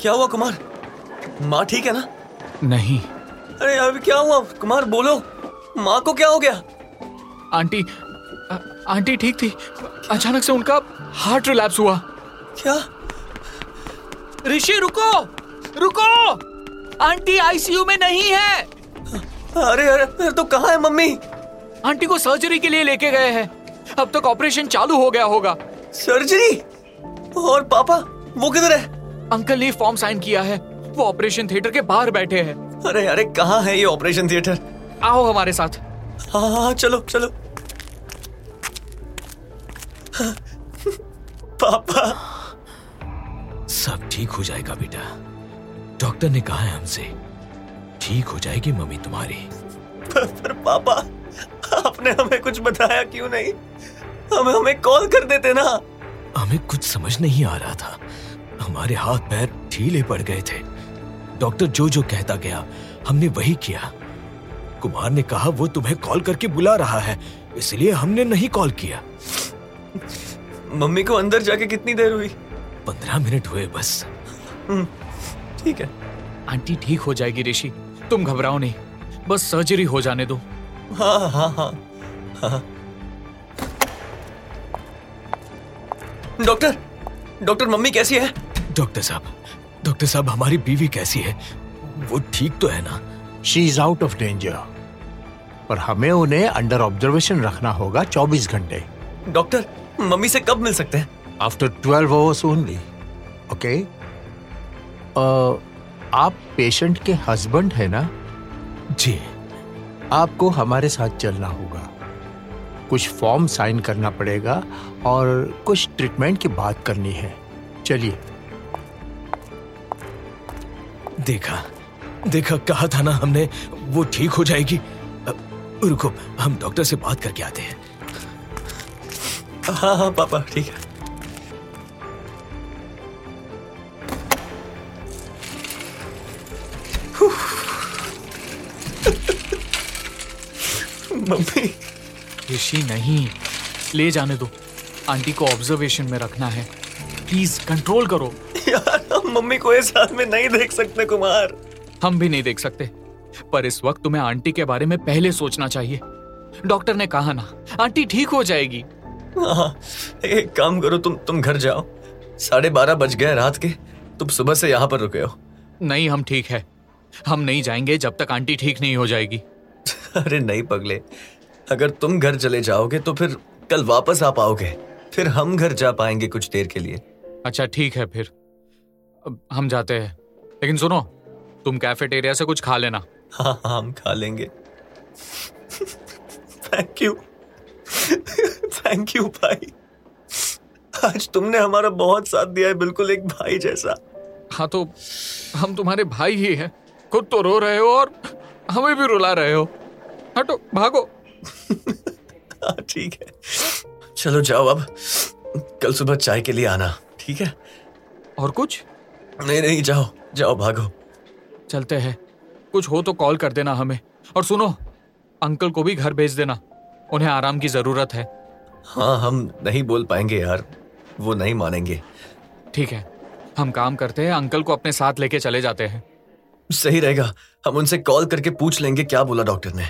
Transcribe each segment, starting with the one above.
क्या हुआ कुमार? माँ ठीक है ना? नहीं। अरे अभी क्या हुआ? कुमार बोलो। माँ को क्या हो गया? आंटी आ- आंटी ठीक थी। अचानक से उनका हार्ट रिलैप्स हुआ। क्या? ऋषि रुको! रुको! आंटी आईसीयू में नहीं है। अरे अरे अरे तो कहाँ है मम्मी? आंटी को सर्जरी के लिए लेके गए हैं। अब तक ऑपरेशन चालू हो गया होगा। सर्जरी? और पापा वो किधर है? अंकल ने फॉर्म साइन किया है। वो ऑपरेशन थिएटर के बाहर बैठे हैं। अरे अरे कहाँ है ये ऑपरेशन थिएटर आओ हमारे साथ। हाँ हाँ हाँ, चलो चलो। पापा। सब ठीक हो जाएगा बेटा। डॉक्टर ने कहा है हमसे ठीक हो जाएगी मम्मी तुम्हारी। पर, पर पापा आपने हमें कुछ बताया क्यों नहीं? हमें हमें कॉल कर देते ना। हमें कुछ समझ नहीं आ रहा था। हमारे हाथ पैर ढीले पड़ गए थे। डॉक्टर जो जो कहता गया हमने वही किया। कुमार ने कहा वो तुम्हें कॉल करके बुला रहा है इसलिए हमने नहीं कॉल किया। मम्मी को अंदर जाके कितनी देर हुई? पंद्रह मिनट हुए बस। ठीक है। आंटी ठीक हो जाएगी ऋषि। तुम घबराओ नहीं। बस सर्जरी हो जाने दो। हाँ हाँ हाँ हाँ। डॉक्टर डॉक्टर मम्मी कैसी है? डॉक्टर साहब डॉक्टर साहब हमारी बीवी कैसी है? वो ठीक तो है ना? She is out of danger पर हमें उन्हें अंडर ऑब्जर्वेशन रखना होगा 24 घंटे। डॉक्टर मम्मी से कब मिल सकते हैं? आफ्टर 12 आवर्स ओनली ओके आप पेशेंट के हस्बैंड है ना? जी। आपको हमारे साथ चलना होगा। कुछ फॉर्म साइन करना पड़ेगा और कुछ ट्रीटमेंट की बात करनी है। चलिए। देखा देखा कहा था ना हमने वो ठीक हो जाएगी। रुको हम डॉक्टर से बात करके आते हैं। हाँ हाँ पापा ठीक है। मम्मी। ऋषि नहीं ले जाने दो। आंटी को ऑब्जर्वेशन में रखना है। प्लीज़ कंट्रोल करो। यार मम्मी को इस हाथ में नहीं देख सकते कुमार। हम भी नहीं देख सकते। पर इस वक्त तुम्हें आंटी के बारे में पहले सोचना चाहिए। डॉक्टर ने कहा ना आंटी ठीक हो जाएगी। हाँ एक काम करो तुम तुम घर जाओ। साढ़े बारह बज गए रात के तुम सुबह से यहाँ पर रुके हो। नहीं हम ठीक है। हम नहीं जाएँगे जब तक आंटी ठीक नहीं हो जाएगी। अरे नहीं पगले। अगर तुम घर चले जाओगे तो फिर कल वापस आ पाओगे फिर हम घर जा पाएँगे कुछ देर के लिए। अच्छा ठीक है फिर। हम जाते हैं। लेकिन सुनो तुम कैफेटेरिया से कुछ खा लेना। हाँ हाँ हम खा लेंगे। थैंक यू थैंक यू भाई। आज तुमने हमारा बहुत साथ दिया है बिल्कुल एक भाई जैसा। हाँ तो हम तुम्हारे भाई ही हैं। खुद तो रो रहे हो और हमें भी रुला रहे हो। हटो भागो। हाँ ठीक है। चलो जाओ अब। कल सुबह चाय के लिए आना ठीक है? और कुछ? नहीं नहीं जाओ जाओ भागो। चलते हैं। कुछ हो तो कॉल कर देना हमें। और सुनो अंकल को भी घर भेज देना। उन्हें आराम की ज़रूरत है। हाँ हम नहीं बोल पाएँगे यार। वो नहीं मानेंगे। ठीक है हम काम करते हैं। अंकल को अपने साथ लेके चले जाते हैं। सही रहेगा। हम उनसे कॉल करके पूछ लेंगे क्या बोला डॉक्टर ने।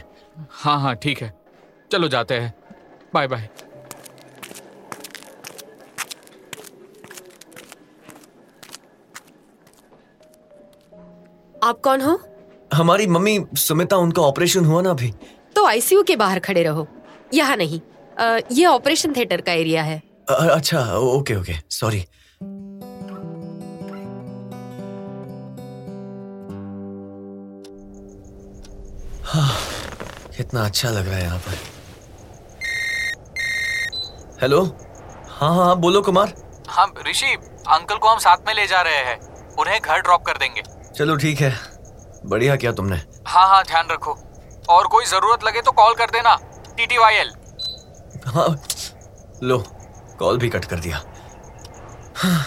हाँ हाँ ठीक है। चलो जाते हैं। बाय बाय आप कौन हो? हमारी मम्मी सुमिता उनका ऑपरेशन हुआ ना अभी। तो आईसीयू के बाहर खड़े रहो। यहाँ नहीं। अ, ये ऑपरेशन थिएटर का एरिया है। अ- अच्छा ओके ओके सॉरी। हाँ, कितना अच्छा लग रहा है यहाँ पर। हेलो? हाँ हाँ बोलो कुमार। हाँ ऋषि अंकल को हम साथ में ले जा रहे हैं। उन्हें घर ड्रॉप कर देंगे। चलो ठीक है। बढ़िया किया तुमने। हाँ हाँ ध्यान रखो। और कोई ज़रूरत लगे तो कॉल कर देना टीटीवाईएल हाँ लो कॉल भी कट कर दिया। हाँ,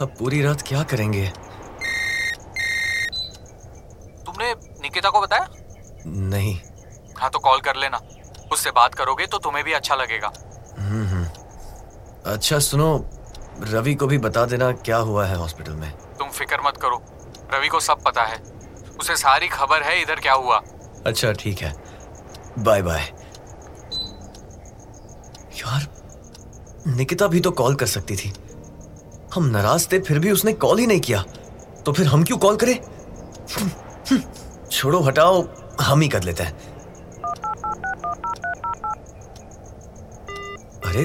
अब पूरी रात क्या करेंगे? तुमने निकिता को बताया? नहीं। हाँ तो कॉल कर लेना। उससे बात करोगे तो तुम्हें भी अच्छा लगेगा। हम्म। अच्छा सुनो रवि को भी बता देना क्या हुआ है हॉस्पिटल में। तुम फ़िक्र मत करो। रवि को सब पता है। उसे सारी खबर है, इधर क्या हुआ। अच्छा ठीक है। Bye bye. यार, निकिता भी तो कॉल कर सकती थी। हम नाराज़ थे, फिर भी उसने कॉल ही नहीं किया। तो फिर हम क्यों कॉल करें? छोड़ो, हटाओ, हम ही कर लेते हैं। अरे,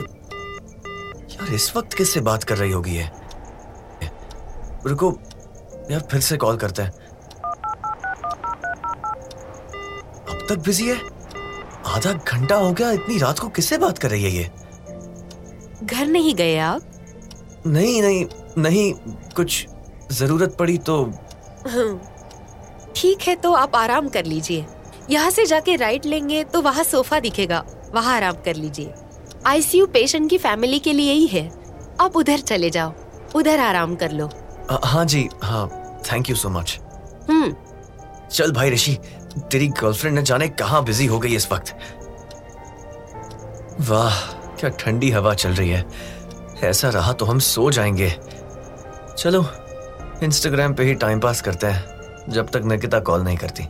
यार, इस वक्त किससे बात कर रही होगी ये? रुको यार फिर से कॉल करते हैं। अब तक बिज़ी है? आधा घंटा हो गया इतनी रात को किससे बात कर रही है ये? घर नहीं गए आप? नहीं नहीं नहीं कुछ ज़रूरत पड़ी तो ठीक है तो आप आराम कर लीजिए। यहाँ से जाके राइट लेंगे तो वहाँ सोफा दिखेगा। वहाँ आराम कर लीजिए। आईसीयू पेशेंट की फैमिली के लिए ही है। आप उधर चले जाओ। उधर आराम कर लो। आ, हाँ जी हाँ थैंक यू सो मच हम्म चल भाई ऋषि तेरी गर्लफ्रेंड न जाने कहाँ बिज़ी हो गई इस वक्त? वाह क्या ठंडी हवा चल रही है। ऐसा रहा तो हम सो जाएँगे। चलो इंस्टाग्राम पे ही टाइम पास करते हैं जब तक निकिता कॉल नहीं करती।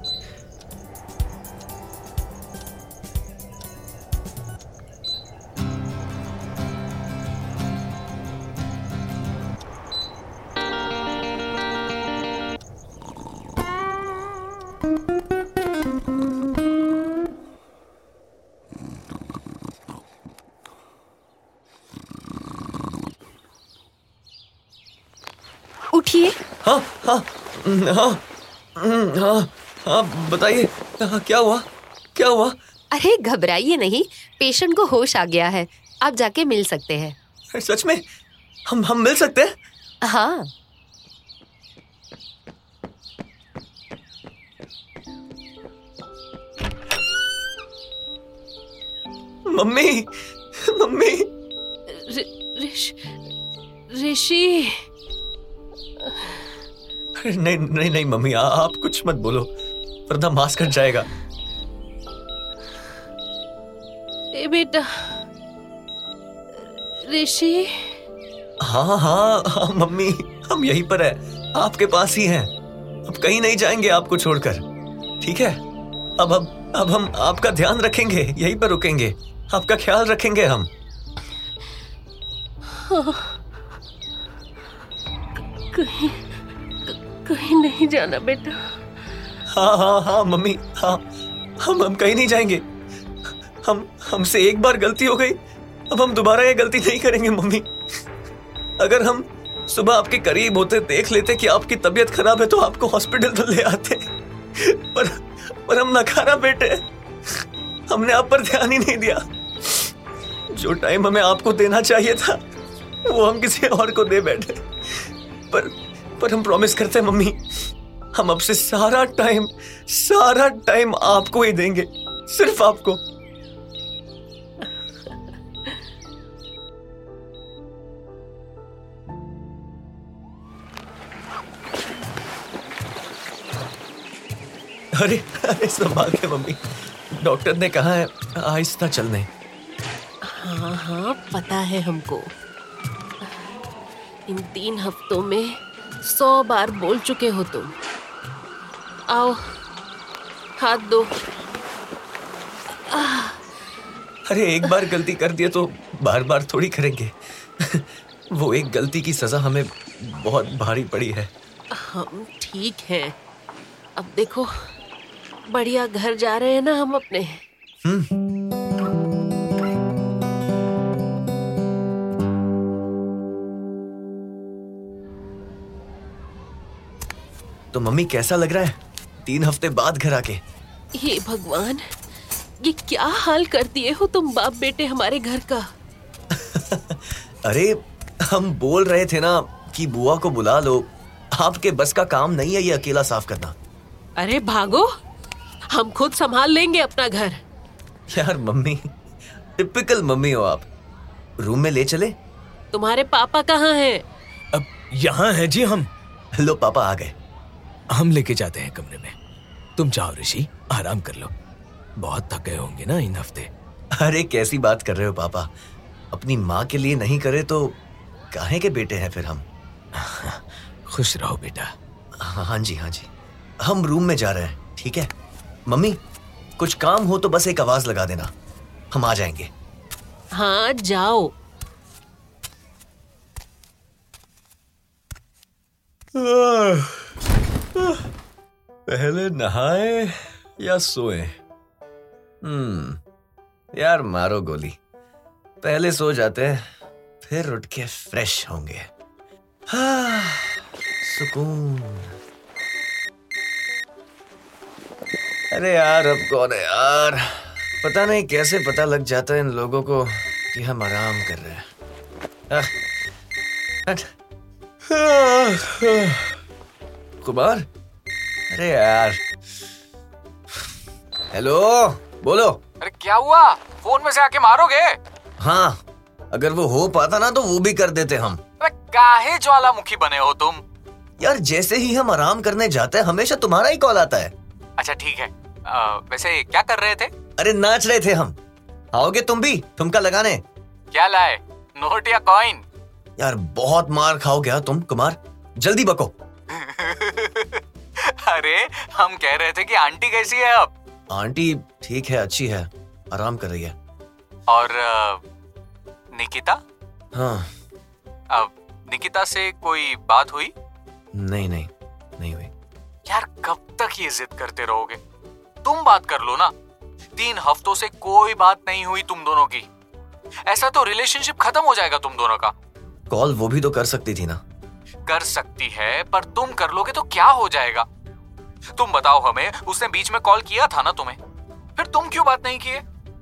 हाँ हाँ हाँ हाँ हाँ बताइए क्या हुआ? क्या हुआ? अरे घबराइए नहीं पेशेंट को होश आ गया है आप जाके मिल सकते हैं। सच में? हम हम मिल सकते हैं? हाँ। Mummy mummy. ऋषि। नहीं नहीं नहीं मम्मी आ, आप कुछ मत बोलो। वरना मास्क कट जाएगा। ए बेटा। ऋषि? हाँ हाँ हाँ मम्मी हम यहीं पर है। आपके पास ही हैं। अब कहीं नहीं जाएँगे आपको छोड़कर। ठीक है? अब अब अब हम आपका ध्यान रखेंगे यहीं पर रुकेंगे। आपका ख्याल रखेंगे हम। कहीं कहीं नहीं जाना बेटा। हाँ हाँ हाँ मम्मी हाँ हम हम कहीं नहीं जाएँगे। हम, हमसे एक बार गलती हो गई। अब हम दोबारा ये गलती नहीं करेंगे, मम्मी। अगर हम सुबह आपके करीब होते, देख लेते कि आपकी तबीयत खराब है तो आपको हॉस्पिटल तो ले आते। पर पर हम नकारा बेटे। हमने आप पर ध्यान ही नहीं दिया। जो टाइम हमें आपको देना चाहिए था, वो हम किसी और को दे बैठे। पर पर हम प्रॉमिस करते हैं, मम्मी, हम अब से सारा टाइम सारा टाइम आपको ही देंगे, सिर्फ़ आपको। अरे अरे संभाल के मम्मी। डॉक्टर ने कहा है, आहिस्ता चलने। हाँ हाँ पता है हमको। इन तीन हफ्तों में सौ बार बोल चुके हो तुम। आओ हाथ दो। अरे एक बार गलती कर दिए तो बार बार थोड़ी करेंगे। वो एक गलती की सजा हमें बहुत भारी पड़ी है। हम ठीक हैं। अब देखो बढ़िया घर जा रहे हैं ना हम अपने। तो मम्मी कैसा लग रहा है? तीन हफ़्ते बाद घर आके। हे भगवान ये क्या हाल कर दिए हो तुम बाप बेटे हमारे घर का? अरे हम बोल रहे थे ना कि बुआ को बुला लो। आपके बस का काम नहीं है ये अकेला साफ़ करना। अरे भागो हम खुद संभाल लेंगे अपना घर। यार मम्मी टिपिकल मम्मी हो आप। रूम में ले चले। तुम्हारे पापा कहाँ हैं? अब यहाँ है जी हम। लो पापा आ गए। हम लेके जाते हैं कमरे में। तुम जाओ ऋषि आराम कर लो। बहुत थक गए होंगे ना इन हफ़्ते। अरे कैसी बात कर रहे हो पापा। अपनी माँ के लिए नहीं करे तो काहे के बेटे हैं फिर हम? खुश रहो बेटा। हाँ हाँ जी हाँ जी। हम रूम में जा रहे हैं ठीक है? मम्मी कुछ काम हो तो बस एक आवाज़ लगा देना। हम आ जाएँगे। हाँ जाओ। पहले नहाए या सोए? हम्म यार मारो गोली। पहले सो जाते हैं फिर उठ के फ्रेश होंगे। हाँ, सुकून। अरे यार अब कौन है यार? पता नहीं कैसे पता लग जाता है इन लोगों को कि हम आराम कर रहे हैं। आह, आह। कुमार? अरे यार। हेलो बोलो। अरे क्या हुआ? फ़ोन में से आके मारोगे? हाँ अगर वो हो पाता ना तो वो भी कर देते हम। अरे काहे ज्वालामुखी बने हो तुम? यार जैसे ही हम आराम करने जाते हैं हमेशा तुम्हारा ही कॉल आता है। अच्छा ठीक है। आ, वैसे क्या कर रहे थे? अरे नाच रहे थे हम। आओगे तुम भी? ठुमका लगाने। क्या लाए? नोट या कॉइन? यार बहुत मार खाओगे हाँ तुम कुमार? जल्दी बको। अरे हम कह रहे थे कि आंटी कैसी है अब आंटी ठीक है अच्छी है। आराम कर रही है। और निकिता? हाँ। अब निकिता से कोई बात हुई? नहीं नहीं नहीं हुई। यार कब तक ये जिद करते रहोगे? तुम बात कर लो ना। तीन हफ्तों से कोई बात नहीं हुई तुम दोनों की। ऐसा तो रिलेशनशिप खत्म हो जाएगा तुम दोनों का। कॉल वो भी तो कर सकती थी ना। कर सकती है पर तुम कर लोगे तो क्या हो जाएगा? तुम बताओ हमें उसने बीच में कॉल किया था ना तुम्हें? फिर तुम क्यों बात नहीं किए?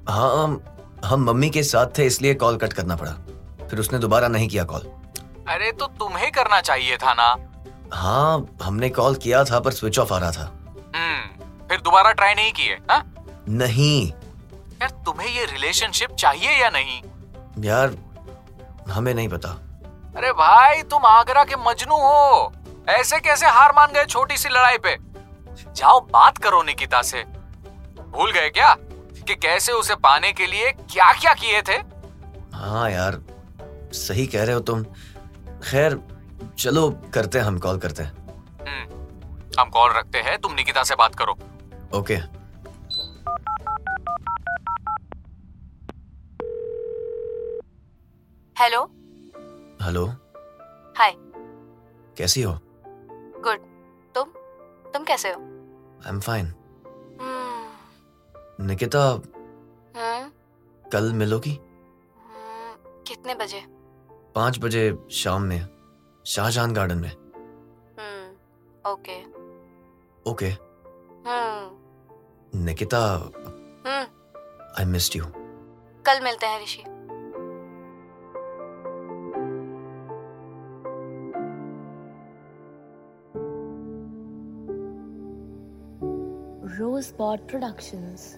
हाँ हम हम मम्मी के साथ थे इसलिए कॉल कट करना पड़ा। फिर उसने दोबारा नहीं किया कॉल। अरे तो तुम्हें करना चाहिए था ना? हाँ हमने कॉल किया था पर स्विच ऑफ़ आ रहा था। हम्म फिर दोबारा ट्राई नहीं किए हाँ? नहीं। यार तुम्हें ये रिलेशनशिप चाहिए या नहीं? यार हमें नहीं पता। अरे भाई तुम आगरा के मजनू हो। ऐसे कैसे हार मान गए छोटी सी लड़ाई पे? जाओ बात करो निकिता से। भूल गए क्या कि कैसे उसे पाने के लिए क्या क्या किए थे? हाँ यार सही कह रहे हो तुम। खैर चलो करते हैं हम कॉल करते हैं। हम्म, हम कॉल रखते हैं तुम निकिता से बात करो। ओके। हेलो? हेलो। हाय। कैसी हो? गुड। तुम? तुम कैसे हो? आई एम फाइन निकिता हम्म, कल मिलोगी? हम्म, कितने बजे? पाँच बजे शाम में शाहजहान गार्डन में। हम्म, ओके। ओके। हम्म, निकिता हम्म, आई मिस्ड यू कल मिलते हैं ऋषि। Rosebud Productions.